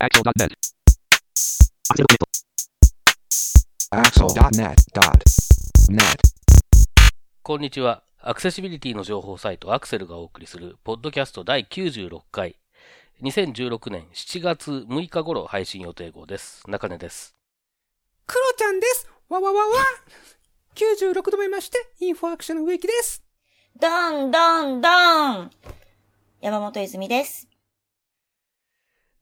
Axel.net. Axel.net.net. こんにちは。アクセシビリティの情報サイトアクセルがお送りする、ポッドキャスト第96回、2016年7月6日頃配信予定号です。中根です。クロちゃんです。わわわわ。96度目まして、インフォアクションの植木です。どんどんどん山本泉です。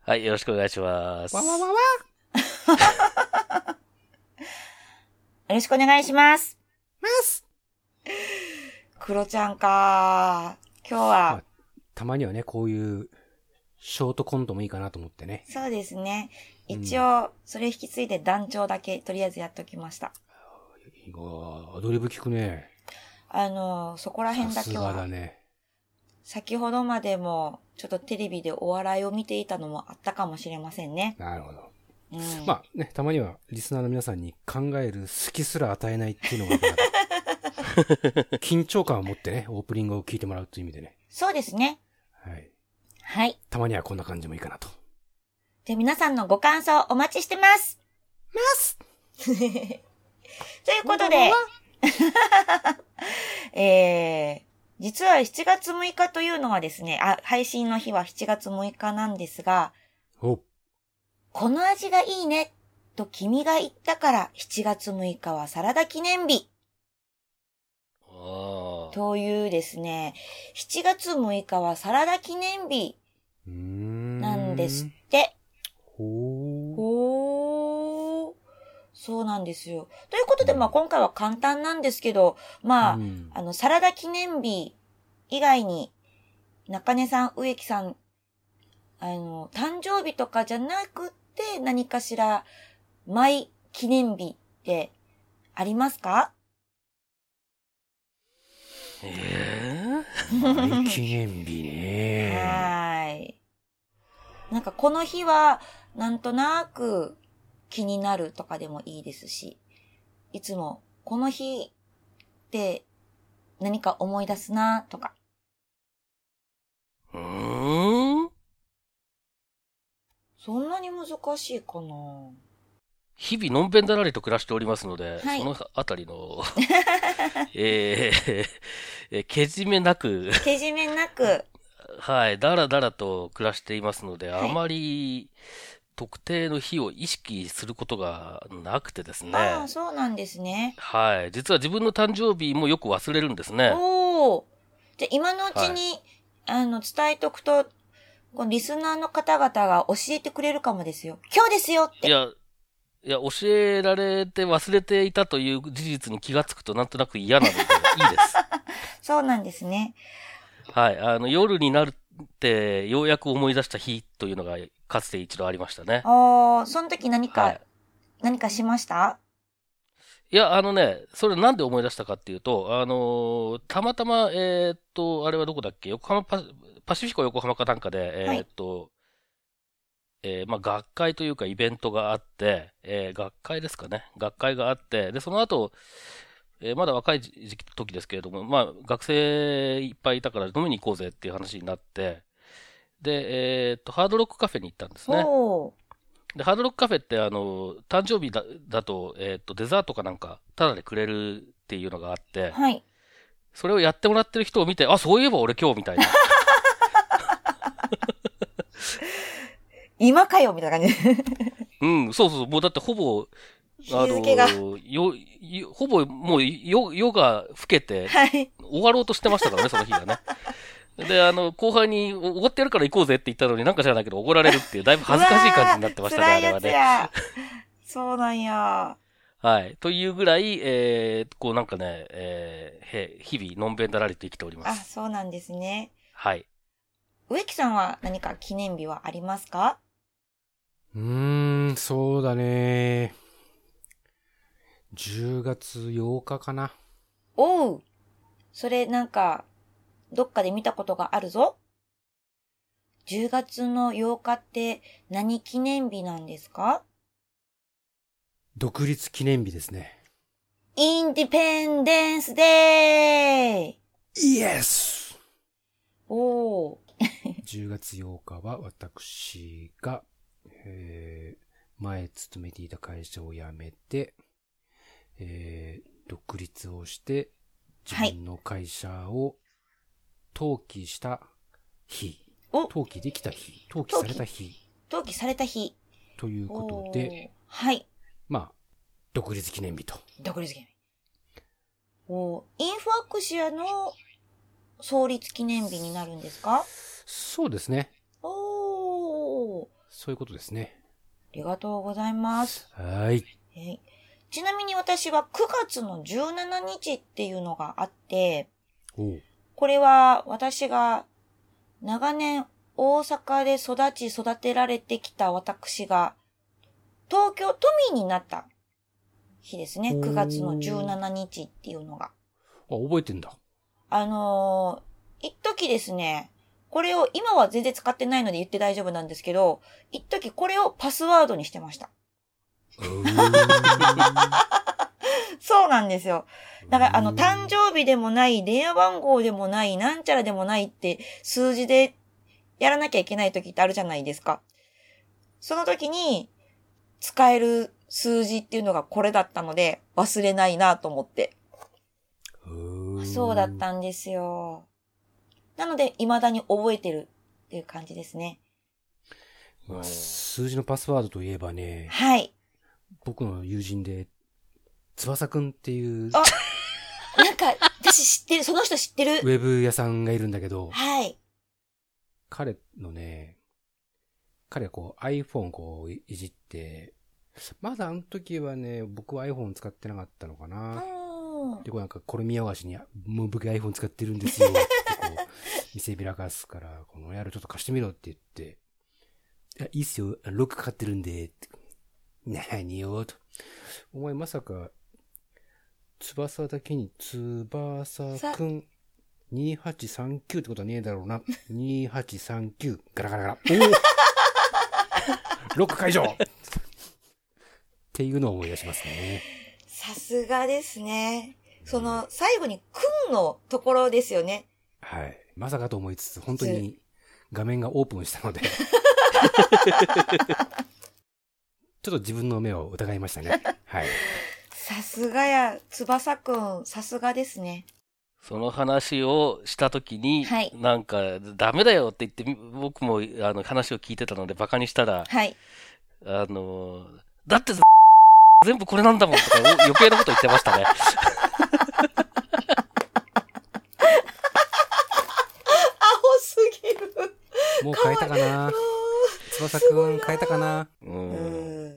はい、よろしくお願いします。わわわわ。よろしくお願いします。ます。クロちゃんか今日は、たまにはね、こういう、ショートコントもいいかなと思ってね。そうですね。一応、それ引き継いで団長だけ、とりあえずやっときました。いいわアドリブ聞くね。あの、そこら辺さすだけは、がだね。先ほどまでも、ちょっとテレビでお笑いを見ていたのもあったかもしれませんね。なるほど。うん。まあね、たまにはリスナーの皆さんに考える隙すら与えないっていうのが 緊張感を持ってね、オープニングを聞いてもらうという意味でね。そうですね。はい。はい。たまにはこんな感じもいいかなと。で、皆さんのご感想お待ちしてます。ます ということで、えー、実は7月6日というのはですね、あ、配信の日は7月6日なんですが、お、この味がいいね、と君が言ったから7月6日はサラダ記念日というですね、7月6日はサラダ記念日。なんですって。ほー。ほー。そうなんですよ。ということで、まあ今回は簡単なんですけど、まあ、うんあの、サラダ記念日以外に、中根さん、植木さん、あの、誕生日とかじゃなくて何かしら、マイ記念日ってありますか？え大記念日ね。はーい。なんかこの日は、なんとなく気になるとかでもいいですし、いつもこの日って何か思い出すなとか。ー、うーん？そんなに難しいかな。日々のんべんだらりと暮らしておりますので、はい。そのあたりの、えーえーけじめなく、けじめなく、はい、だらだらと暮らしていますので、はい。あまり特定の日を意識することがなくてですね。ああ、そうなんですね。はい。実は自分の誕生日もよく忘れるんですね。おお。じゃあ今のうちに、あの、伝えとくと、このリスナーの方々が教えてくれるかもですよ。今日ですよって。いや、いや、教えられて忘れていたという事実に気がつくとなんとなく嫌なので、いいです。そうなんですね。はい。あの、夜になるって、ようやく思い出した日というのが、かつて一度ありましたね。おー、その時何か、はい。何かしました？いや、あのね、それなんで思い出したかっていうと、あのーたまたま、えーっと、あれはどこだっけ？横浜パ、パシフィコ横浜かなんかで、えーっと、えーまあ、学会というかイベントがあって、えー学会ですかね？学会があって、で、その後、えーまだ若い時期時ですけれども、まあ、学生いっぱいいたから飲みに行こうぜっていう話になって、で、えーっと、ハードロックカフェに行ったんですね。で、ハードロックカフェって、あの、誕生日だだと、えっ、と、デザートかなんか、タダでくれるっていうのがあって、はい。それをやってもらってる人を見て、あ、そういえば俺今日みたいな。今かよみたいな感じ。うん、そうそう、もうだってほぼ、日付が。よ、よほぼもう夜、夜が更けて、はい。終わろうとしてましたからね、その日がね。で、あの、後半に、おおごってやるから行こうぜって言ったのになんか知らないけど、おごられるっていう、だいぶ恥ずかしい感じになってましたね、あれはね。や。そうなんや。はい。というぐらい、えー、こうなんかね、えーへ、日々、のんべんだらりと生きておりまあ、す。そうなんですね。はい。植木さんは何か記念日はありますか？うーん、そうだね。10月8日かな。おう。それなんか、どっかで見たことがあるぞ。10月の8日って何記念日なんですか？独立記念日ですね。インディペンデンスデーイエスおー。10月8日は私がえー前勤めていた会社を辞めて、えー独立をして、自分の会社を登記した日、お登記できた日、登記された日登記された日。ということおで、ーはい。まあ、独立記念日と。独立記念日。おーインフアクシアの創立記念日になるんですか？そうですね。おー。そういうことですね。ありがとうございます。はい。えーちなみに私は9月の17日っていうのがあって、これは私が長年大阪で育ち育てられてきた私が東京都民になった日ですね。おー9月の17日っていうのが。あ、覚えてんだ。あのー、一時ですね、これを今は全然使ってないので言って大丈夫なんですけど、一時これをパスワードにしてました。そうなんですよ。だから、あの、うん誕生日でもない、電話番号でもない、なんちゃらでもないって、数字でやらなきゃいけない時ってあるじゃないですか。その時に、使える数字っていうのがこれだったので、忘れないなと思って。そうだっ。たんですよ。なので、未だに覚えてるっていう感じですね。まあ数字のパスワードといえばね、はい。僕の友人で、翼くんっていうあなんか、私知ってる、その人知ってる。ウェブ屋さんがいるんだけど、はい。彼のね、彼はこう iPhone こういいじって、まだあの時はね、僕は iPhone 使ってなかったのかうな。ん。で、こうなんか、これ見合わしに、もう僕 iPhone 使ってるんですよ。ってこう、見せびらかすから、このやるちょっと貸してみろって言って、いや、いいっすよ、ロックかかってるんで、って何よ、と。お前まさか、翼だけに、翼くん、2839ってことはねえだろうな。2839、ガラガラガラ。おおロック解除っていうのを思い出しますね。さすがですね。その、最後に、くんのところですよね。はい。まさかと思いつつ、本当に画面がオープンしたので。ちょっと自分の目を疑いましたね。はい。さすがや、翼くん、さすがですね。その話をしたときに、はいなんか、ダメだよって言って、僕もあの話を聞いてたので、バカにしたら、はい。あの、だって、全部これなんだもんとか、お余計なこと言ってましたね。青すぎる。もう変えたかな翼くん変えたかなう。うんん。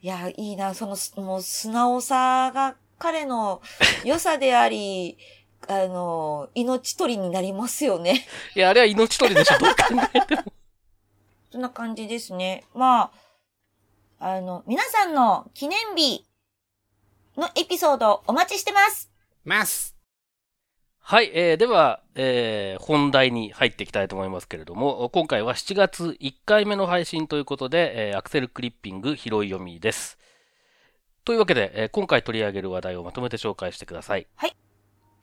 いや、いいな、その、すもう、素直さが彼の 良さであり、あの、命取りになりますよね。いや、あれは命取りでしょ、どう考えても。そんな感じですね。まあ、あの、皆さんの記念日のエピソードお待ちしてます。ますはい、えー、では、えー、本題に入っていきたいと思いますけれども、今回は7月1回目の配信ということで、えー、アクセルクリッピング拾い読みです。というわけで、えー今回取り上げる話題をまとめて紹介してください。はい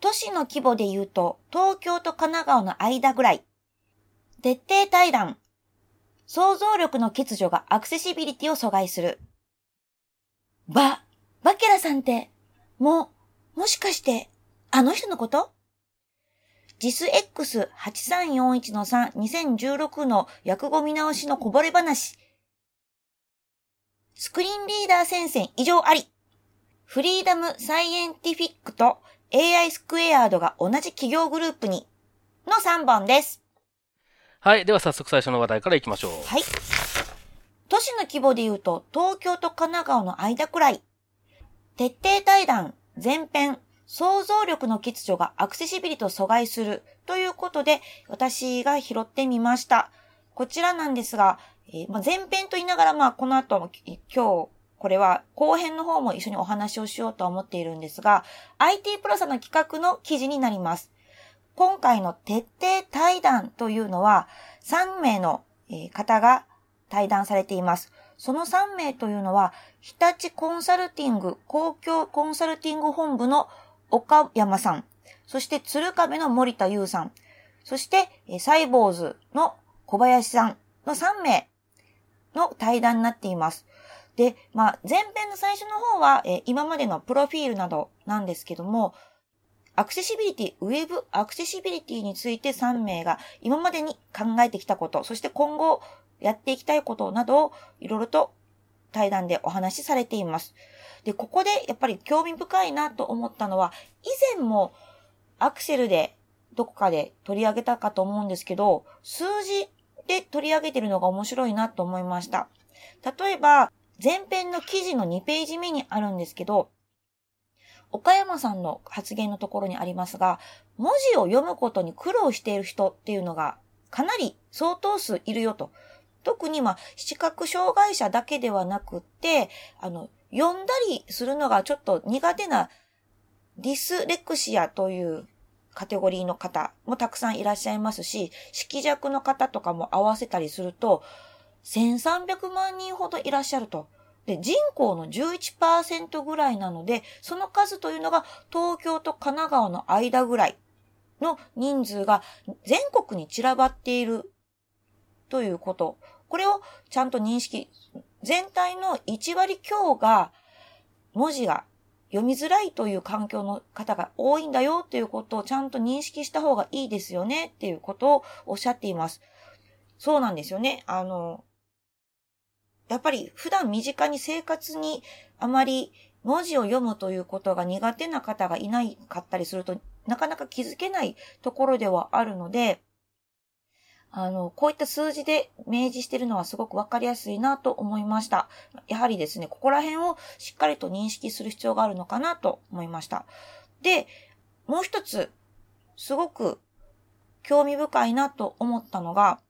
都市の規模で言うと、東京と神奈川の間ぐらい。徹底対談。想像力の欠如がアクセシビリティを阻害する。ば、バケラさんって、も、もしかして、あの人のこと ?JISX8341-3 2016の訳語見直しのこぼれ話。スクリーンリーダー戦線異常あり。フリーダムサイエンティフィックと AI スクエアードが同じ企業グループにの3本です。はい、では早速最初の話題からいきましょう。はい。都市の規模で言うと東京と神奈川の間くらい。徹底対談、前編、想像力の欠如がアクセシビリティを阻害するということで私が拾ってみました。こちらなんですが、えーまあ、前編と言いながらまあこの後も今日これは後編の方も一緒にお話をしようと思っているんですが、IT プロさんの企画の記事になります。今回の徹底対談というのは3名の方が対談されています。その3名というのは、日立コンサルティング公共コンサルティング本部の岡山さん、そして鶴壁の森田優さん、そしてサイボーズの小林さんの3名の対談になっています。で、まあ、前編の最初の方は、えー今までのプロフィールなどなんですけども、アクセシビリティ、ウェブアクセシビリティについて3名が今までに考えてきたこと、そして今後やっていきたいことなどをいろいろと対談でお話しされています。で、ここでやっぱり興味深いなと思ったのは、以前もアクセルでどこかで取り上げたかと思うんですけど、数字で取り上げてるのが面白いなと思いました。例えば、前編の記事の2ページ目にあるんですけど、岡山さんの発言のところにありますが、文字を読むことに苦労している人っていうのがかなり相当数いるよと。特にまあ、視覚障害者だけではなくって、あの、読んだりするのがちょっと苦手なディスレクシアというカテゴリーの方もたくさんいらっしゃいますし、色弱の方とかも合わせたりすると、1300万人ほどいらっしゃると。で、人口の11%ぐらいなので、その数というのが東京と神奈川の間ぐらいの人数が全国に散らばっているということ。これをちゃんと認識、全体の1割強が文字が読みづらいという環境の方が多いんだよということをちゃんと認識した方がいいですよねっていうことをおっしゃっています。そうなんですよね。あの、やっぱり普段身近に生活にあまり文字を読むということが苦手な方がいないかったりすると、なかなか気づけないところではあるので、あの、こういった数字で明示しているのはすごくわかりやすいなと思いました。やはりですね、ここら辺をしっかりと認識する必要があるのかなと思いました。で、もう一つ、すごく興味深いなと思ったのが、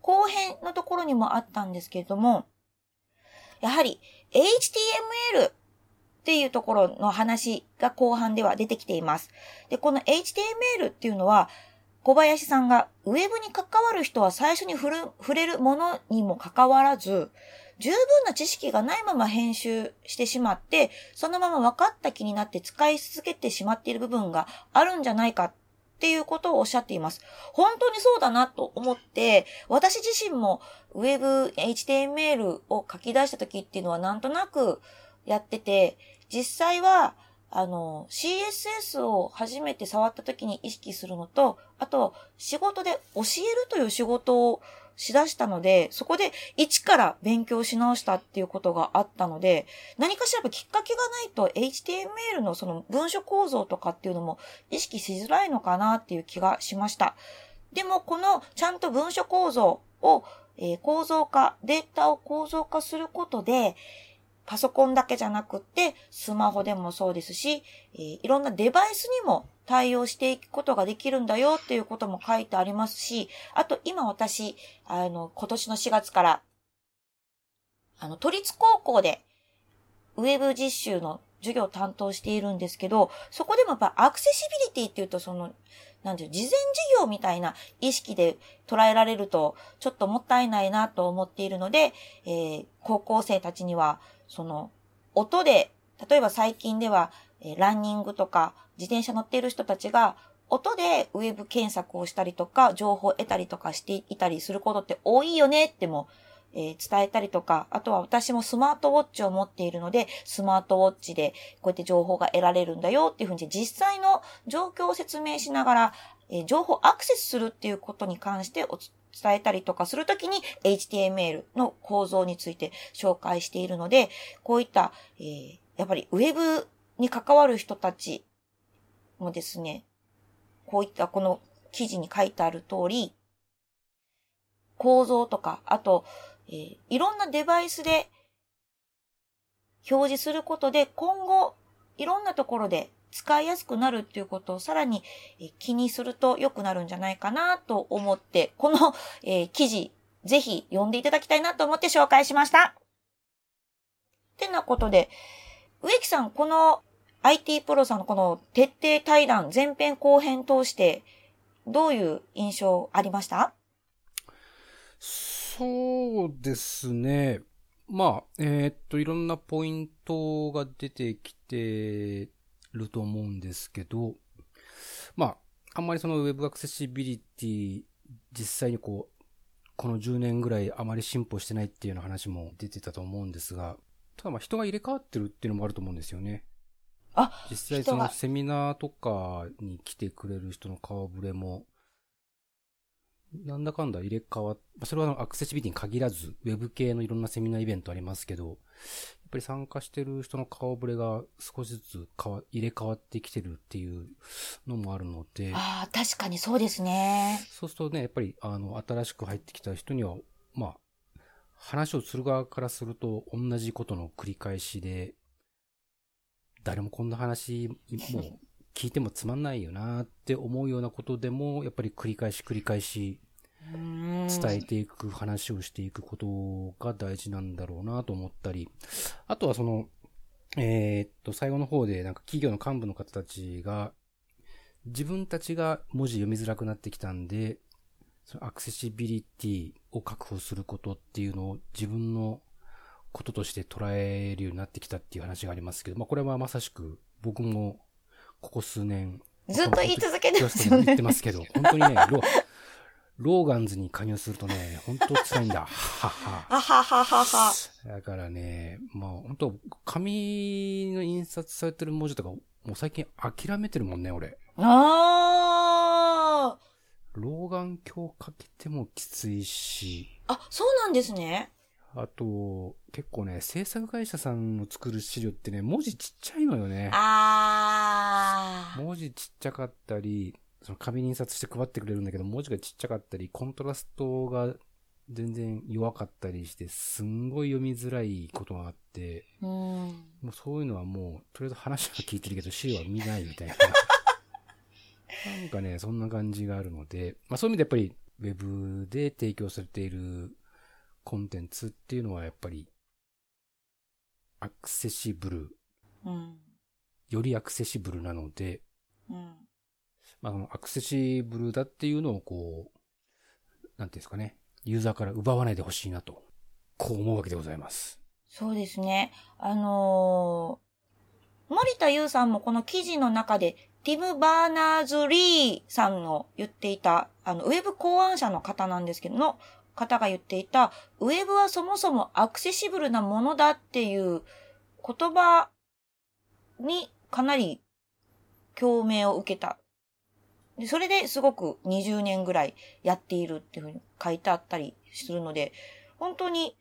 後編のところにもあったんですけれども、やはり HTML っていうところの話が後半では出てきています。で、この HTML っていうのは、小林さんがウェブに関わる人は最初に触る触れるものにもかかわらず、十分な知識がないまま編集してしまって、そのまま分かった気になって使い続けてしまっている部分があるんじゃないかっていうことをおっしゃっています。本当にそうだなと思って、私自身もウェブ HTML を書き出した時っていうのはなんとなくやってて、実際はあの、CSS を初めて触った時に意識するのと、あと、仕事で教えるという仕事をしだしたので、そこで一から勉強し直したっていうことがあったので、何かしらやっきっかけがないと HTML のその文書構造とかっていうのも意識しづらいのかなっていう気がしました。でも、このちゃんと文書構造を、えー構造化、データを構造化することで、パソコンだけじゃなくって、スマホでもそうですし、えーいろんなデバイスにも対応していくことができるんだよっていうことも書いてありますし、あと今私、あの、今年の4月から、あの、都立高校で、ウェブ実習の授業を担当しているんですけど、そこでもやっぱアクセシビリティっていうと、その、なんていう、事前授業みたいな意識で捉えられると、ちょっともったいないなと思っているので、えー高校生たちには、その、音で、例えば最近では、えーランニングとか自転車乗っている人たちが、音でウェブ検索をしたりとか、情報を得たりとかしていたりすることって多いよねっても、えー伝えたりとか、あとは私もスマートウォッチを持っているので、スマートウォッチでこうやって情報が得られるんだよっていうふうに実際の状況を説明しながら、えー情報アクセスするっていうことに関してお伝えたりとかするときに HTML の構造について紹介しているので、こういった、えーやっぱりウェブに関わる人たちもですね、こういったこの記事に書いてある通り、構造とか、あと、えーいろんなデバイスで表示することで今後いろんなところで使いやすくなるっていうことをさらに気にすると良くなるんじゃないかなと思って、この、えー記事ぜひ読んでいただきたいなと思って紹介しました。ってなことで、植木さん、この IT プロさんのこの徹底対談前編後編通してどういう印象ありました？そうですね。まあ、えーっと、いろんなポイントが出てきてると思うんですけど、まあ、あんまりその Web アクセシビリティ、実際にこう、この10年ぐらいあまり進歩してないっていうような話も出てたと思うんですが、ただまあ人が入れ替わってるっていうのもあると思うんですよね。あ、実際そのセミナーとかに来てくれる人の顔ぶれも、なんだかんだ入れ替わっ、まあそれはアクセシビリティに限らず、ウェブ系のいろんなセミナーイベントありますけど、やっぱり参加してる人の顔ぶれが少しずつ変わ入れ替わってきてるっていうのもあるので、ああ、確かにそうですね。そうするとね、やっぱり、あの、新しく入ってきた人には、まあ、話をする側からすると、同じことの繰り返しで、誰もこんな話、もう、聞いてもつまんないよなって思うようなことでも、やっぱり繰り返し繰り返し伝伝えていく、話をしていくことが大事なんだろうなと思ったり、あとはその、えーっと、最後の方で、なんか企業の幹部の方たちが、自分たちが文字読みづらくなってきたんで、そのアクセシビリティを確保することっていうのを自分のこととして捉えるようになってきたっていう話がありますけど、まあこれはまさしく僕もここ数年、ずっと言い続けてますよね言ってますけど、本当にね、ロローガンズに加入するとね、本当辛いんだ。はは。あはははは。だからね、まあ本当紙の印刷されてる文字とか、もう最近諦めてるもんね、俺。あ老眼鏡かけてもきついし、あ。あ、そうなんですね。あと、結構ね、制作会社さんの作る資料ってね、文字ちっちゃいのよね。ああ。文字ちっちゃかったり、その紙に印刷して配ってくれるんだけど、文字がちっちゃかったり、コントラストが全然弱かったりして、すんごい読みづらいことがあって、うん。もうそういうのはもう、とりあえず話は聞いてるけど、資料は見ないみたいな。なんかね、そんな感じがあるので、まあそういう意味でやっぱり、ウェブで提供されているコンテンツっていうのはやっぱり、アクセシブル、うん。よりアクセシブルなので、うん。まあ、アクセシブルだっていうのをこう、なんていうんですかね、ユーザーから奪わないでほしいなと、こう思うわけでございます。そうですね。あのー森田優さんもこの記事の中で、ティム・バーナーズ・リーさんの言っていた、あの、ウェブ考案者の方なんですけど、の方が言っていた、ウェブはそもそもアクセシブルなものだっていう言葉にかなり共鳴を受けた。でそれですごく20年ぐらいやっているっていうふうに書いてあったりするので、本当に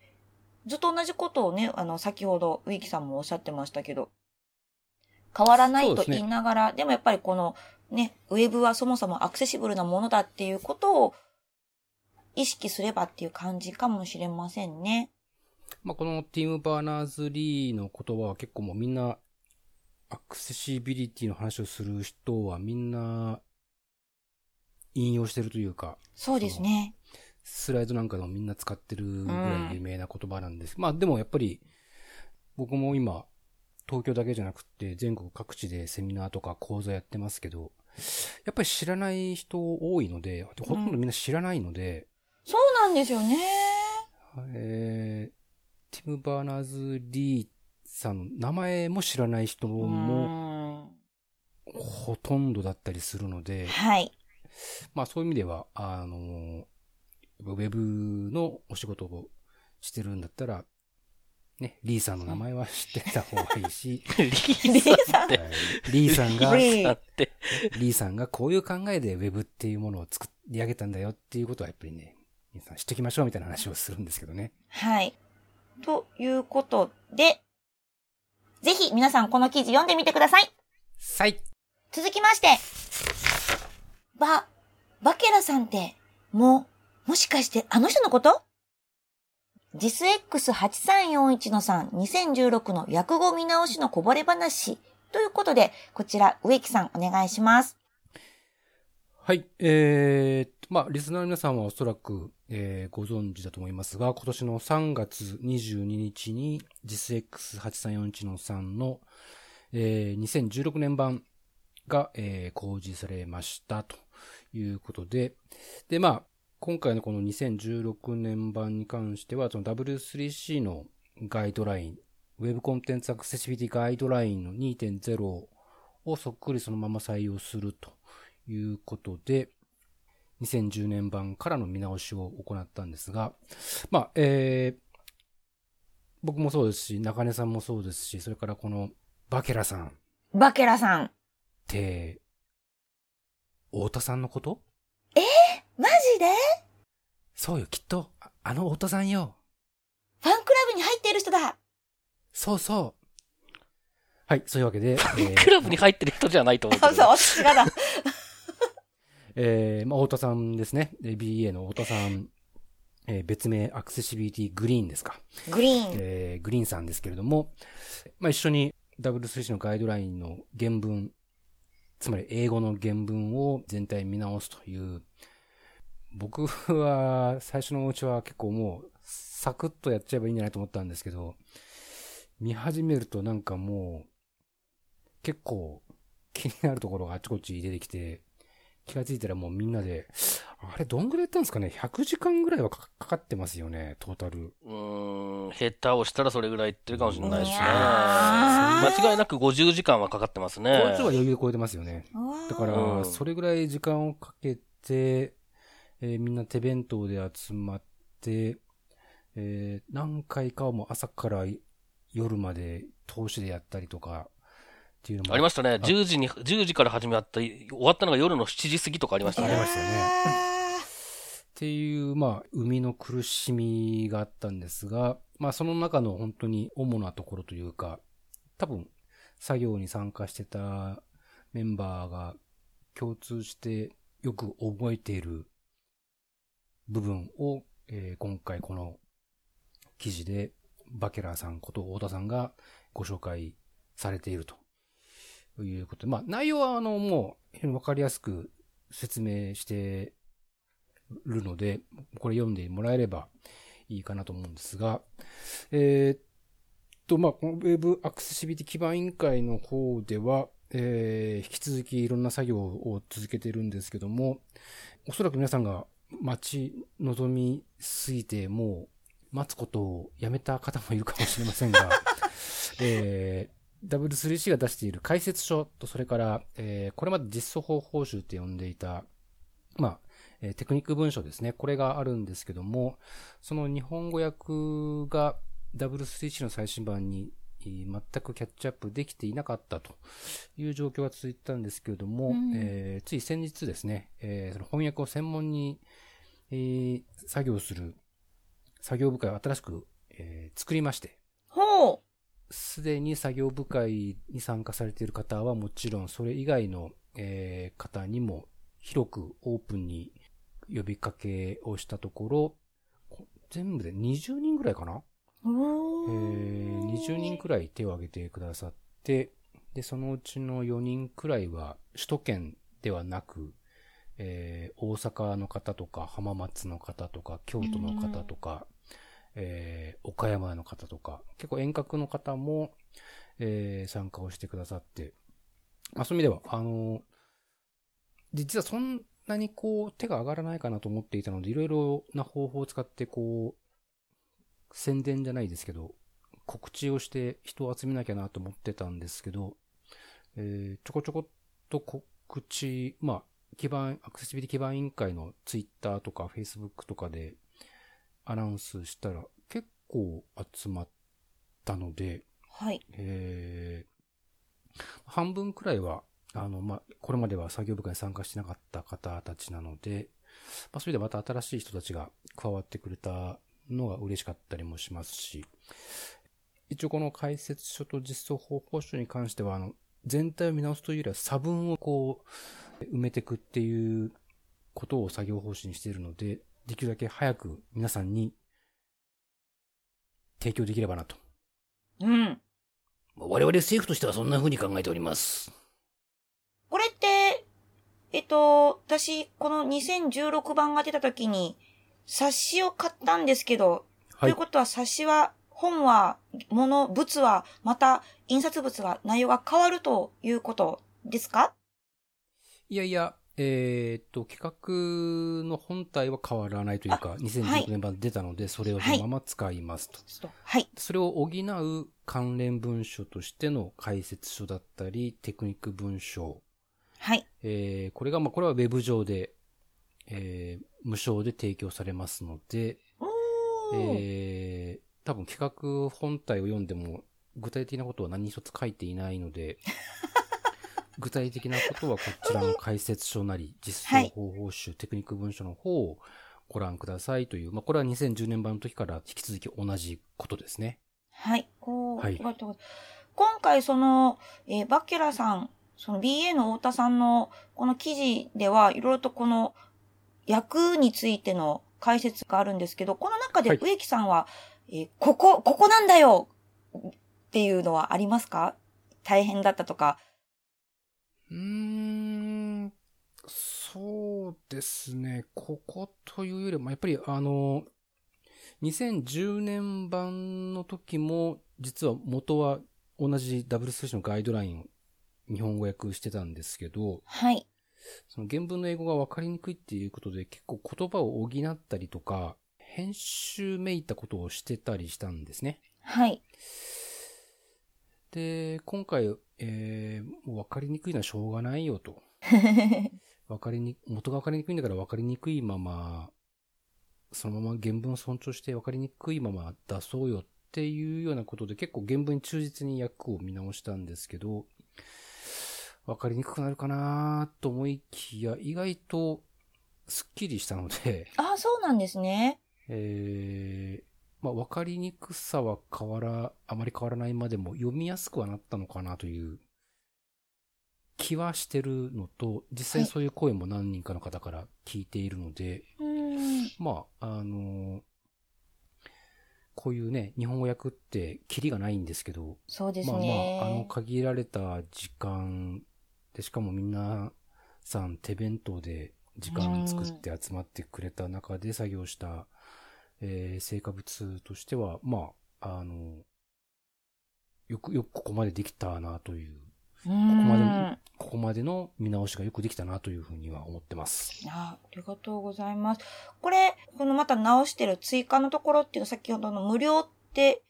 ずっと同じことをね、あの、先ほどウィキさんもおっしゃってましたけど、変わらないと言いながら、でもやっぱりこのね、ウェブはそもそもアクセシブルなものだっていうことを意識すればっていう感じかもしれませんね。まあ、このティム・バーナーズ・リーの言葉は結構もうみんな、アクセシビリティの話をする人はみんな、引用してるというか、そうですね。スライドなんかでもみんな使ってるぐらい有名な言葉なんです。まあでもやっぱり、僕も今、東京だけじゃなくって全国各地でセミナーとか講座やってますけど、やっぱり知らない人多いので、ほとんどみんな知らないので、そうなんですよね。えー、ティム・バーナーズ・リーさんの名前も知らない人うもんほとんどだったりするので、はい。まあそういう意味では、あの、ウェブのお仕事をしてるんだったら、ね、リーさんの名前は知ってた方がいいし、リ リーさんリーさんが、リーさんがこういう考えでウェブっていうものを作り上げたんだよっていうことはやっぱりね、皆さん知っておきましょうみたいな話をするんですけどね。はい。ということで、ぜひ皆さんこの記事読んでみてください。さい続きまして、ば、バケラさんって、もう、もしかしてあの人のこと？JISX8341 の3、2016の訳語見直しのこぼれ話。ということで、こちら、植木さんお願いします。はい。えーと、まあ、リスナーの皆さんはおそらく、えーご存知だと思いますが、今年の3月22日に JISX8341 の3の、えー2016年版が、えー公示されましたということで、で、まあ、今回のこの2016年版に関しては、その W3C のガイドライン、Web コンテンツアクセシビリティガイドラインの2.0をそっくりそのまま採用するということで、2010年版からの見直しを行ったんですが、まあ、えー、僕もそうですし、中根さんもそうですし、それからこのバケラさんっバケラさん。て、太田さんのこと？マジで？そうよ、きっと、ああの太田さんよ。ファンクラブに入っている人だ。そうそう。はい、そういうわけで、えークラブに入ってる人じゃないと思うけど。そうそう、私がだ。えー、まあ、太田さんですね。えー BA の太田さん、えー別名アクセシビリティグリーンですか。グリーン。えーグリーンさんですけれども、まあ、一緒に W3C のガイドラインの原文、つまり英語の原文を全体見直すという、僕は最初のうちは結構もうサクッとやっちゃえばいいんじゃないと思ったんですけど、見始めるとなんかもう結構気になるところがあちこち出てきて、気がついたらもうみんなで、あれどんぐらいやったんですかね ?100 時間ぐらいはかかかってますよね、トータル。うーん、ヘッダーをしたらそれぐらいいってるかもしれないですね。間違いなく50時間はかかってますね。50は余裕で超えてますよね。だかうら、んそれぐらい時間をかけて、えーみんな手弁当で集まって、えー何回かはもう朝から夜まで通しでやったりとか、っていうのもありましたね。10時に、10時から始まった、終わったのが夜の7時過ぎとかありましたね。ありましたよね っていう、まあ、生みの苦しみがあったんですが、まあ、その中の本当に主なところというか、多分、作業に参加してたメンバーが共通してよく覚えている部分を、えー今回この記事でバケラーさんこと太田さんがご紹介されているとということ。で、まあ内容はあのもう非常にわかりやすく説明してるので、これ読んでもらえればいいかなと思うんですが、えーっと、まあ、この Web アクセシビリティ基盤委員会の方では、えー引き続きいろんな作業を続けてるんですけども、おそらく皆さんが待ち望みすぎて、もう待つことをやめた方もいるかもしれませんが、えー W3C が出している解説書と、それから、えーこれまで実装法報酬って呼んでいた、まあ、えーテクニック文書ですね。これがあるんですけども、その日本語訳が W3C の最新版にえー全くキャッチアップできていなかったという状況が続いてたんですけれども、うんえーつい先日ですね、えーその翻訳を専門に、えー作業する作業部会を新しく、えー作りまして、ほすでに作業部会に参加されている方はもちろん、それ以外の、えー方にも広くオープンに呼びかけをしたところ、こ全部で20人ぐらいかな？えー20人くらい手を挙げてくださって、で、そのうちの4人くらいは首都圏ではなく、えー大阪の方とか、浜松の方とか、京都の方とか、えー岡山の方とか、結構遠隔の方も、えー参加をしてくださって、まあそういう意味では、あの実はそんなにこう手が上がらないかなと思っていたので、いろいろな方法を使ってこう、宣伝じゃないですけど、告知をして人を集めなきゃなと思ってたんですけど、えーちょこちょこっと告知、まあ、基盤、アクセシビリティ基盤委員会のツイッターとかフェイスブックとかでアナウンスしたら結構集まったので、はい。えー半分くらいは、あの、まあ、これまでは作業部会に参加してなかった方たちなので、まあ、それでまた新しい人たちが加わってくれたのが嬉しかったりもしますし、一応この解説書と実装方法書に関しては、あの、全体を見直すというよりは差分をこう、埋めていくっていうことを作業方針にしているので、できるだけ早く皆さんに提供できればなとうん。我々政府としてはそんな風に考えております。これって、えっと、私、この2016版が出た時に、冊子を買ったんですけど、はいということは冊子は、本は、物、物は、また、印刷物は内容が変わるということですか？いやいや、えーっと、企画の本体は変わらないというか、はい2016年版出たので、それをそのまま使いますと。はい。それを補う関連文書としての解説書だったり、テクニック文書。はい。えーこれが、まあ、これはウェブ上でえー無償で提供されますので。えー多分企画本体を読んでも具体的なことは何一つ書いていないので、具体的なことはこちらの解説書なり、実装方法集、テクニック文書の方をご覧くださいという、まあ、これは2010年版の時から引き続き同じことですね。はい。おーはい今回その、えーバッケラさん、その BA の太田さんのこの記事ではいろいろとこの役についての解説があるんですけど、この中ではい植木さんは、えーここ、ここなんだよっていうのはありますか？大変だったとか。うーん、そうですね。ここというよりも、やっぱりあの、2010年版の時も、実は元は同じダブルスレッシュのガイドラインを日本語訳してたんですけど、はい。その原文の英語が分かりにくいっていうことで結構言葉を補ったりとか、編集めいたことをしてたりしたんですね。はい。で、今回、えー、もう分かりにくいのはしょうがないよと。分かりに、元が分かりにくいんだから分かりにくいまま、そのまま原文を尊重して分かりにくいまま出そうよっていうようなことで結構原文に忠実に訳を見直したんですけど、分かりにくくなるかなと思いきや、意外とスッキリしたので、ああ、そうなんですね。えー、まあ分かりにくさは変わら、あまり変わらないまでも読みやすくはなったのかなという気はしてるのと、実際そういう声も何人かの方から聞いているので、うーん。まあ、あのこういうね、日本語訳ってキリがないんですけど、そうですまあね。まあ、あの限られた時間で、しかもみんなさん手弁当で時間作って集まってくれた中で作業した、えー成果物としては、まあ、あの、よく、よくここまでできたなという、こここまでのここまでの見直しがよくできたなというふうには思ってます。あありがとうございます。これ、このまた直してる追加のところっていうの先ほどの無料って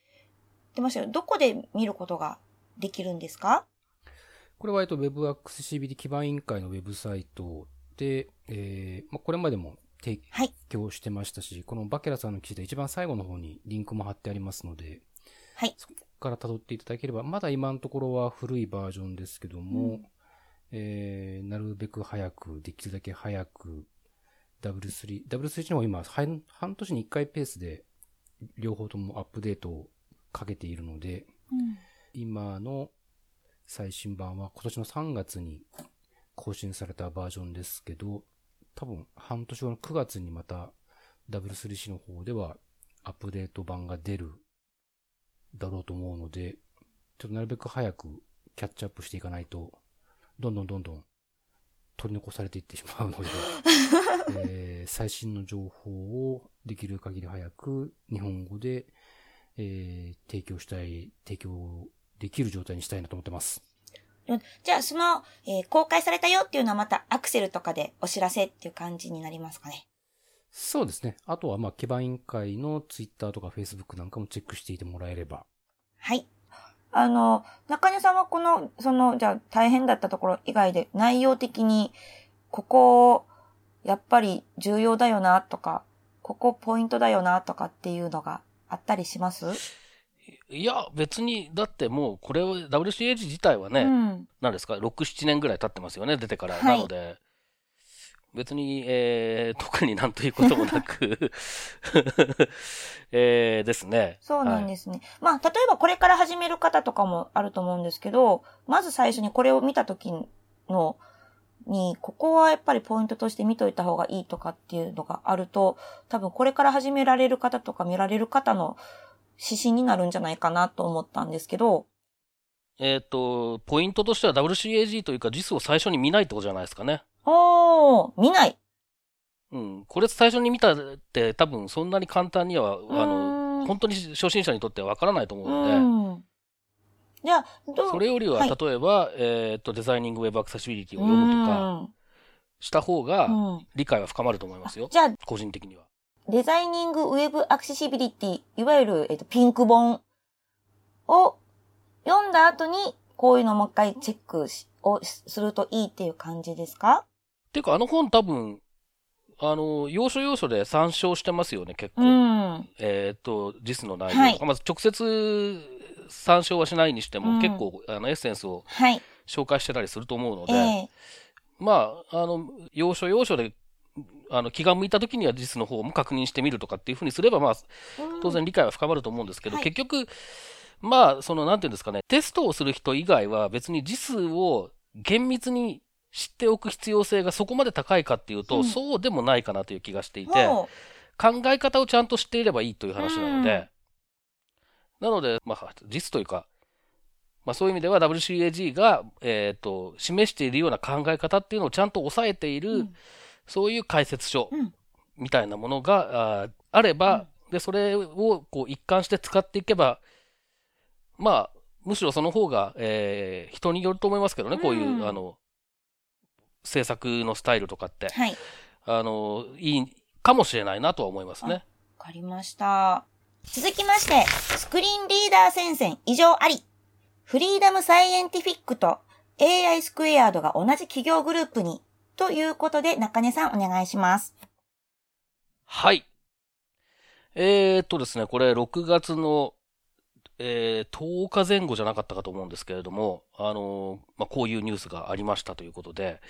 出ましたよ。どこで見ることができるんですか？これは、えっと、Web アクセシビリティ基盤委員会のウェブサイトで、えーまあ、これまでも提はい。供してましたし、このバケラさんの記事で一番最後の方にリンクも貼ってありますので、はい。そこから辿っていただければ、まだ今のところは古いバージョンですけども、うんえー、なるべく早く、できるだけ早く、W3、W3 の方今、半半年に1回ペースで、両方ともアップデートをかけているので、うん今の最新版は今年の3月に更新されたバージョンですけど、多分半年後の9月にまた W3C の方ではアップデート版が出るだろうと思うので、ちょっとなるべく早くキャッチアップしていかないと、どんどんどんどん取り残されていってしまうので、えー最新の情報をできる限り早く日本語で、えー提供したい、提供できる状態にしたいなと思ってます。じゃあ、その、えー公開されたよっていうのはまたアクセルとかでお知らせっていう感じになりますかね。そうですね。あとは、まあ、基盤委員会のツイッターとかフェイスブックなんかもチェックしていてもらえれば。はい。あの、中根さんはこの、その、じゃあ大変だったところ以外で内容的に、ここ、やっぱり重要だよなとか、ここポイントだよなとかっていうのがあったりします？いや、別に、だってもう、これを、WCAG 自体はね、うん。何ですか、6、7年ぐらい経ってますよね、出てから。はいなので、別に、えー、特になんということもなく、えー、ですね。そうなんですね。まあ、例えばこれから始める方とかもあると思うんですけど、まず最初にこれを見た時の、に、ここはやっぱりポイントとして見といた方がいいとかっていうのがあると、多分これから始められる方とか見られる方の指針になるんじゃないかなと思ったんですけど、えっ、と、ポイントとしては WCAG というか JIS を最初に見ないってことじゃないですかね。おー、見ない。うん。これ最初に見たって多分そんなに簡単には、あうの、本当に初心者にとってはわからないと思うので、うん。じゃあ、それよりは、はい例えば、えっ、と、デザイニングウェブアクセシビリティを読むとかした方が理解は深まると思いますよ。じゃあ、個人的には。デザイニングウェブアクセシビリティ、いわゆる、えっと、ピンク本を読んだ後に、こういうのをもう一回チェックしをするといいっていう感じですか？ていうか、あの本多分、あの、要所要所で参照してますよね、結構。うん。えっ、と、実の内容とか、はいまず直接参照はしないにしても、うん結構、あの、エッセンスをはい。紹介してたりすると思うので、ええまあ、あの、要所要所で、あの、気が向いた時には実の方も確認してみるとかっていうふうにすれば、まあ、当然理解は深まると思うんですけど、はい。結局、まあ、その、なんていうんですかね、テストをする人以外は別に字数を厳密に知っておく必要性がそこまで高いかっていうと、うん。そうでもないかなという気がしていて、ほ考え方をちゃんと知っていればいいという話なので、うん。なので、まあ、実というか、まあそういう意味では WCAG が、えっ、と、示しているような考え方っていうのをちゃんと抑えている、うんそういう解説書うんみたいなものが、あれば、で、それをこう一貫して使っていけば、まあ、むしろその方が、えー人によると思いますけどね、こういう、うんあの、制作のスタイルとかってう。、はい。あの、いいかもしれないなとは思いますね。わかりました。続きまして、スクリーンリーダー戦線異常あり。フリーダムサイエンティフィックと AI スクエアードが同じ企業グループに。ということで、中根さんお願いします。はい。えー、っとですね、これ6月の、えー10日前後じゃなかったかと思うんですけれども、あのーまあ、こういうニュースがありましたということで、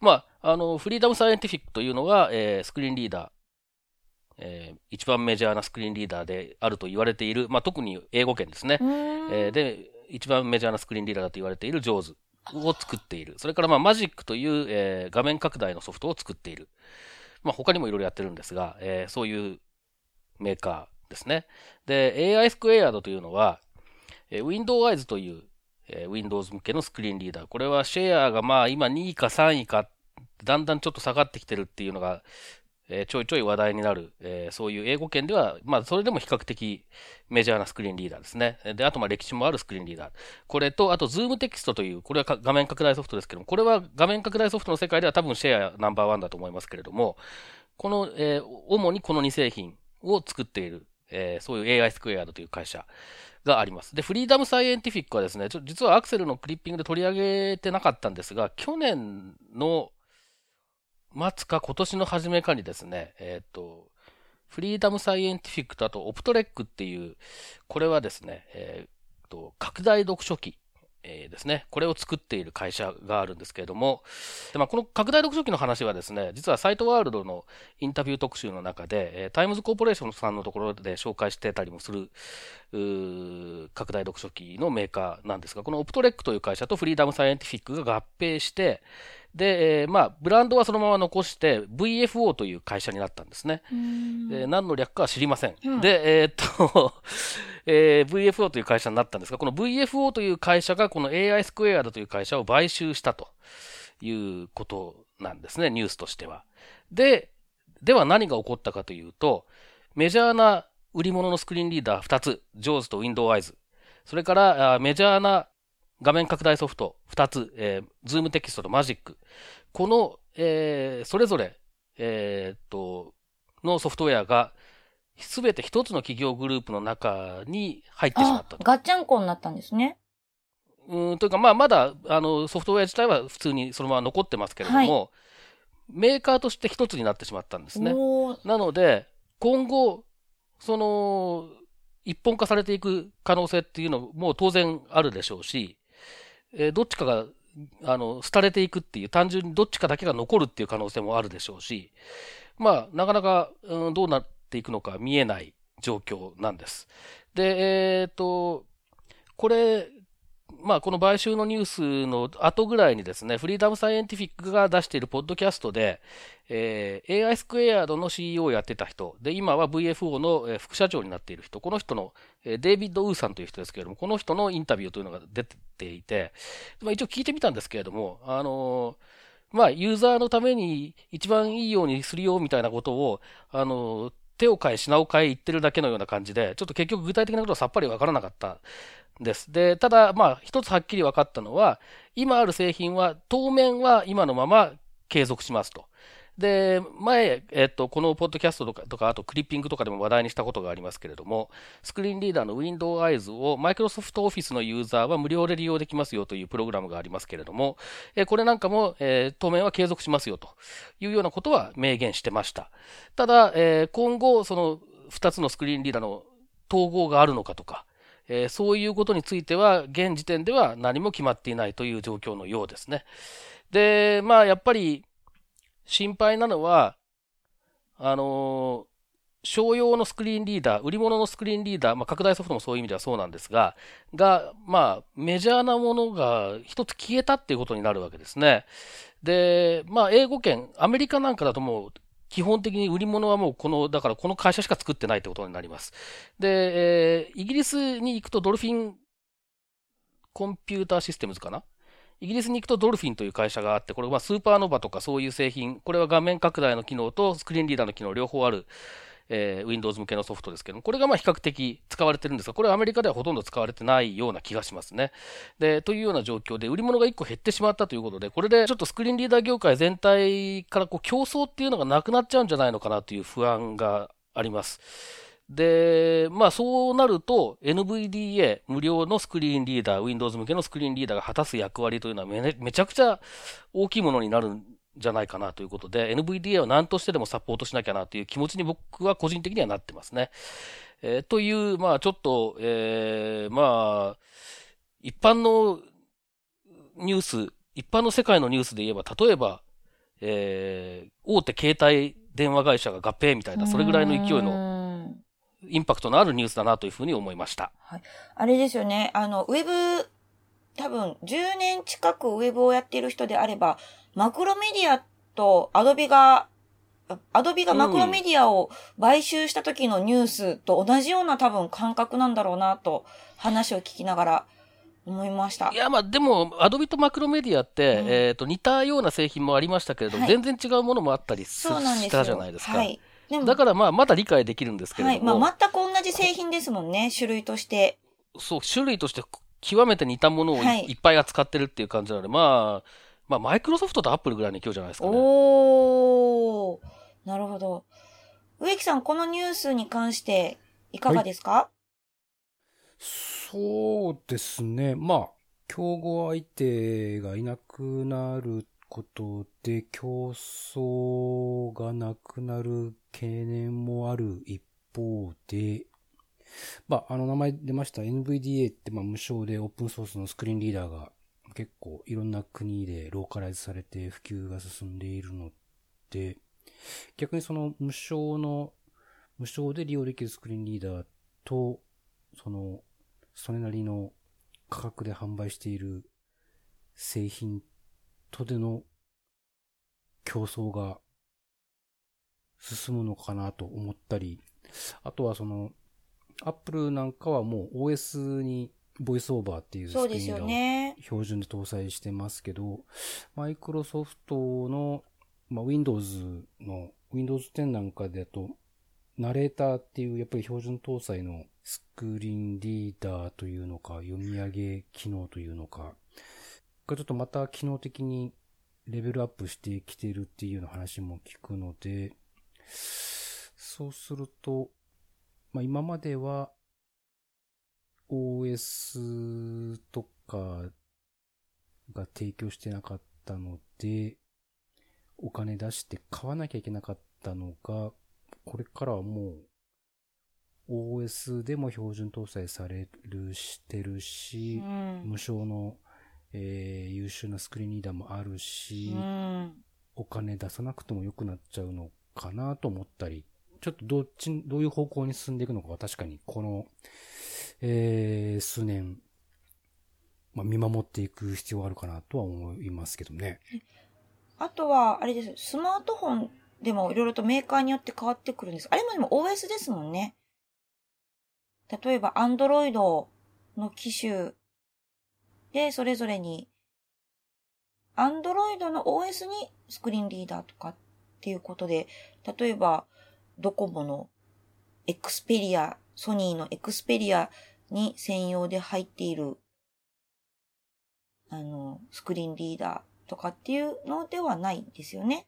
まあ、あの、フリーダムサイエンティフィックというのは、えースクリーンリーダー、えー一番メジャーなスクリーンリーダーであると言われている、まあ、特に英語圏ですね。えーで、一番メジャーなスクリーンリーダーだと言われている JAWS を作っている。それから、まあ、マジックという、えー画面拡大のソフトを作っている。まあ、他にもいろいろやってるんですが、えーそういうメーカーですね。で、AI スクエアードというのは、えー Windows という、えー Windows 向けのスクリーンリーダー。これはシェアがまあ今2位か3位か、だんだんちょっと下がってきてるっていうのが、えーちょいちょい話題になる、えーそういう英語圏では、まあそれでも比較的メジャーなスクリーンリーダーですね。で、あとまあ歴史もあるスクリーンリーダー。これと、あと Zoom テキストという、これは画面拡大ソフトですけども、これは画面拡大ソフトの世界では多分シェアナンバーワンだと思いますけれども、この、えー主にこの2製品を作っている、えーそういう AI スクエアードという会社があります。で、フリーダムサイエンティフィックはですね、ちょ実はアクセルのクリッピングで取り上げてなかったんですが、去年の末か今年の初めかにですね、えっ、と、フリーダムサイエンティフィックとあとオプトレックっていう、これはですね、えーと、拡大読書機、えーですね、これを作っている会社があるんですけれども、でまあ、この拡大読書機の話はですね、実はサイトワールドのインタビュー特集の中で、えータイムズコーポレーションさんのところで紹介してたりもする、拡大読書機のメーカーなんですが、このオプトレックという会社とフリーダムサイエンティフィックが合併して、で、えーまあ、ブランドはそのまま残して、VFO という会社になったんですね。で何の略かは知りません。うんで、えーっと、えー VFO という会社になったんですが、この VFO という会社がこの AI スクエアだという会社を買収したということなんですね、ニュースとしては。で、では何が起こったかというと、メジャーな売り物のスクリーンリーダー2つ、JAWS と Windows。それからあメジャーな画面拡大ソフト2つ、えー、Zoom テキストと Magic。この、えーそれぞれ、えーっと、のソフトウェアが、すべて一つの企業グループの中に入ってしまあった、と。ガッチャンコになったんですね。うーんというか、まあ、まだ、あの、ソフトウェア自体は普通にそのまま残ってますけれども、メーカーとして一つになってしまったんですね。なので、今後、その、一本化されていく可能性っていうのも当然あるでしょうし、えーどっちかが、あの、廃れていくっていう、単純にどっちかだけが残るっていう可能性もあるでしょうし、まあ、なかなか、うん、どうなっていくのか見えない状況なんです。で、えっ、と、これ、まあ、この買収のニュースの後ぐらいにですね、フリーダムサイエンティフィックが出しているポッドキャストで、えー AI スクエアードの CEO をやってた人、で、今は VFO の副社長になっている人、この人の、えーデイビッド・ウーさんという人ですけれども、この人のインタビューというのが出ていて、まあ、一応聞いてみたんですけれども、あのーまあ、ユーザーのために一番いいようにするよみたいなことを、あの手を変え品を変え言ってるだけのような感じで、ちょっと結局具体的なことはさっぱりわからなかった。です。で、ただ、まあ、一つはっきり分かったのは、今ある製品は、当面は今のまま継続しますと。で、前、えっと、このポッドキャストとか、とか、あとクリッピングとかでも話題にしたことがありますけれども、スクリーンリーダーの Windows Eyes を Microsoft Office のユーザーは無料で利用できますよというプログラムがありますけれども、えこれなんかも、え当面は継続しますよというようなことは明言してました。ただ、え今後、その2つのスクリーンリーダーの統合があるのかとか、えそういうことについては、現時点では何も決まっていないという状況のようですね。で、まあ、やっぱり、心配なのは、あの商用のスクリーンリーダー、売り物のスクリーンリーダー、まあ、拡大ソフトもそういう意味ではそうなんですが、が、まあ、メジャーなものが一つ消えたっていうことになるわけですね。で、まあ、英語圏、アメリカなんかだともう、基本的に売り物はもうこの、だからこの会社しか作ってないってことになります。で、えー、イギリスに行くとドルフィンコンピューターシステムズかな？イギリスに行くとドルフィンという会社があって、これはスーパーノバとかそういう製品、これは画面拡大の機能とスクリーンリーダーの機能両方ある、えー、Windows 向けのソフトですけども、これがまあ比較的使われてるんですが、これはアメリカではほとんど使われてないような気がしますね。で、というような状況で、売り物が1個減ってしまったということで、これでちょっとスクリーンリーダー業界全体からこう競争っていうのがなくなっちゃうんじゃないのかなという不安があります。で、まあそうなると NVDA 無料のスクリーンリーダー、Windows 向けのスクリーンリーダーが果たす役割というのはめめちゃくちゃ大きいものになるんじゃないかなということで、NVDA は何としてでもサポートしなきゃなという気持ちに僕は個人的にはなってますね。えー、という、まあちょっと、えー、まあ、一般のニュース、一般の世界のニュースで言えば、例えば、えー、大手携帯電話会社が合併みたいな、それぐらいの勢いのインパクトのあるニュースだなというふうに思いました。はい。あれですよね。あの、ウェブ、多分10年近くウェブをやっている人であれば、マクロメディアとアドビが、アドビがマクロメディアを買収した時のニュースと同じような多分感覚なんだろうなと話を聞きながら思いました。いや、まあでも、アドビとマクロメディアって、うん、えっ、と、似たような製品もありましたけれど、はい、全然違うものもあったりしたじゃないですか。はい。だからまあ、まだ理解できるんですけれども。はい。まあ、全く同じ製品ですもんね、種類として。そう、種類として極めて似たものをいっぱい扱ってるっていう感じなので、まあ、まあ、マイクロソフトとアップルぐらいの勢いじゃないですかね。おー。なるほど。植木さん、このニュースに関していかがですか、はい、そうですね。まあ、競合相手がいなくなることで競争がなくなる懸念もある一方で、まあ、あの名前出ました？NVDA ってまあ無償でオープンソースのスクリーンリーダーが結構いろんな国でローカライズされて普及が進んでいるので、逆にその無償の、無償で利用できるスクリーンリーダーと、その、それなりの価格で販売している製品とでの競争が進むのかなと思ったり、あとはその、アップルなんかはもう OS にボイスオーバーっていうスクリーンを標準で搭載してますけど、マイクロソフトの、まあ、Windows の Windows 10なんかだと、ナレーターっていうやっぱり標準搭載のスクリーンリーダーというのか、読み上げ機能というのか、がちょっとまた機能的にレベルアップしてきてるっていうような話も聞くので、そうすると、まあ今までは OS とかが提供してなかったので、お金出して買わなきゃいけなかったのが、これからはもう OS でも標準搭載されるしてるし、うん、無償のえー、優秀なスクリーンリーダーもあるし、うん、お金出さなくても良くなっちゃうのかなと思ったり、ちょっとどっち、どういう方向に進んでいくのかは確かにこの、えー、数年、まあ、見守っていく必要があるかなとは思いますけどね。あとは、あれです。スマートフォンでもいろいろとメーカーによって変わってくるんです。あれもでも OS ですもんね。例えば、Android の機種で、それぞれに、Android の OS にスクリーンリーダーとかっていうことで、例えば、ドコモのエクスペリア、ソニーのエクスペリアに専用で入っている、あの、スクリーンリーダーとかっていうのではないんですよね。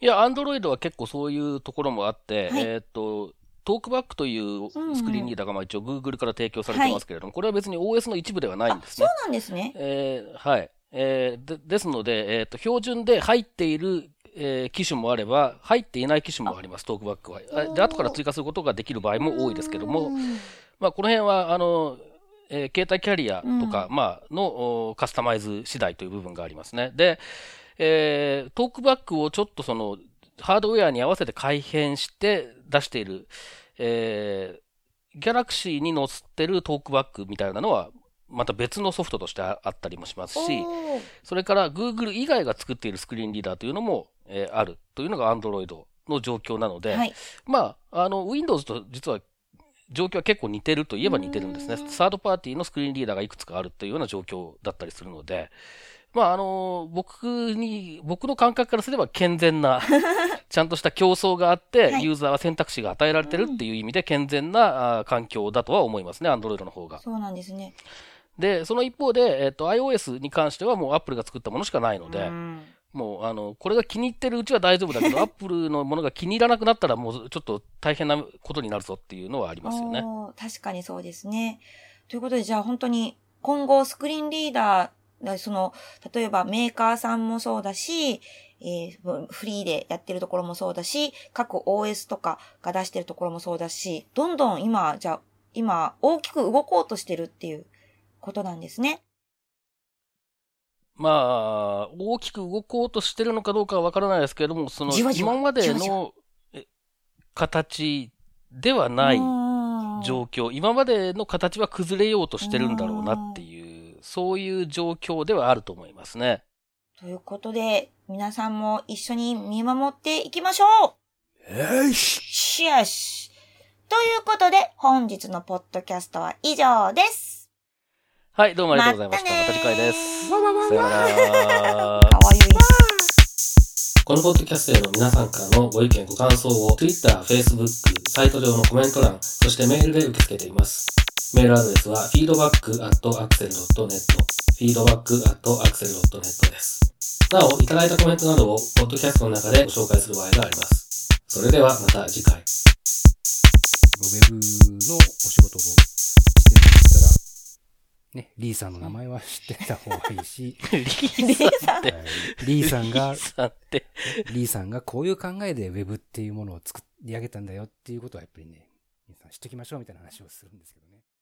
いや、アンドロイドは結構そういうところもあって、はいえーっと、トークバックというスクリーンリーダーがまあ一応 Google から提供されてますけれども、これは別に OS の一部ではないんですそうね。なんですね。えーはい。えーでですので、えーっと、標準で入っている、えー機種もあれば、入っていない機種もあります、トークバックは。あで、後から追加することができる場合も多いですけども、うんまあ、この辺は、あの、えー携帯キャリアとか、うまあ、のおカスタマイズ次第という部分がありますね。で、えートークバックをちょっとその、ハードウェアに合わせて改変して出している、えーギャラクシーに載ってるトークバックみたいなのは、また別のソフトとしてああったりもしますし、それから Google 以外が作っているスクリーンリーダーというのも、えーあるというのが Android の状況なので、はい。まあ、あの、Windows と実は状況は結構似てるといえば似てるんですねう。んサードパーティーのスクリーンリーダーがいくつかあるというような状況だったりするので、まあ、あの、僕に、僕の感覚からすれば健全な、ちゃんとした競争があって、はいユーザーは選択肢が与えられてるっていう意味で健全な環境だとは思いますね、Android の方が。そうなんですね。で、その一方で、えっ、と、iOS に関してはもう Apple が作ったものしかないので、うんもう、あの、これが気に入ってるうちは大丈夫だけど、アップルのものが気に入らなくなったら、もうちょっと大変なことになるぞっていうのはありますよね。確かにそうですね。ということで、じゃあ本当に今後スクリーンリーダー、だその、例えばメーカーさんもそうだし、えーフリーでやってるところもそうだし、各 OS とかが出してるところもそうだし、どんどん今、じゃあ、今、大きく動こうとしてるっていうことなんですね。まあ、大きく動こうとしてるのかどうかはわからないですけれども、その、今までのえ形ではない状況、今までの形は崩れようとしてるんだろうなっていう、そういう状況ではあると思いますね。ということで、皆さんも一緒に見守っていきましょうよししよし。ということで、本日のポッドキャストは以上です。はい、どうもありがとうございました。ままた次回です。わわわわさよなら。かわいい。このポッドキャストへの皆さんからのご意見、ご感想を Twitter、Facebook、サイト上のコメント欄、そしてメールで受け付けています。メールアドレスは feedback.axel.net feedback.axel.net です。なお、いただいたコメントなどをポッドキャストの中でご紹介する場合があります。それではまた次回。ウェブのお仕事をしてたら、ね、リーさんの名前は知ってた方がいいし、リーさん。って、はい。リーさんがリー、さんって、リーさんがこういう考えでウェブっていうものを作り上げたんだよっていうことはやっぱりね、皆さん知っときましょうみたいな話をするんですけどね。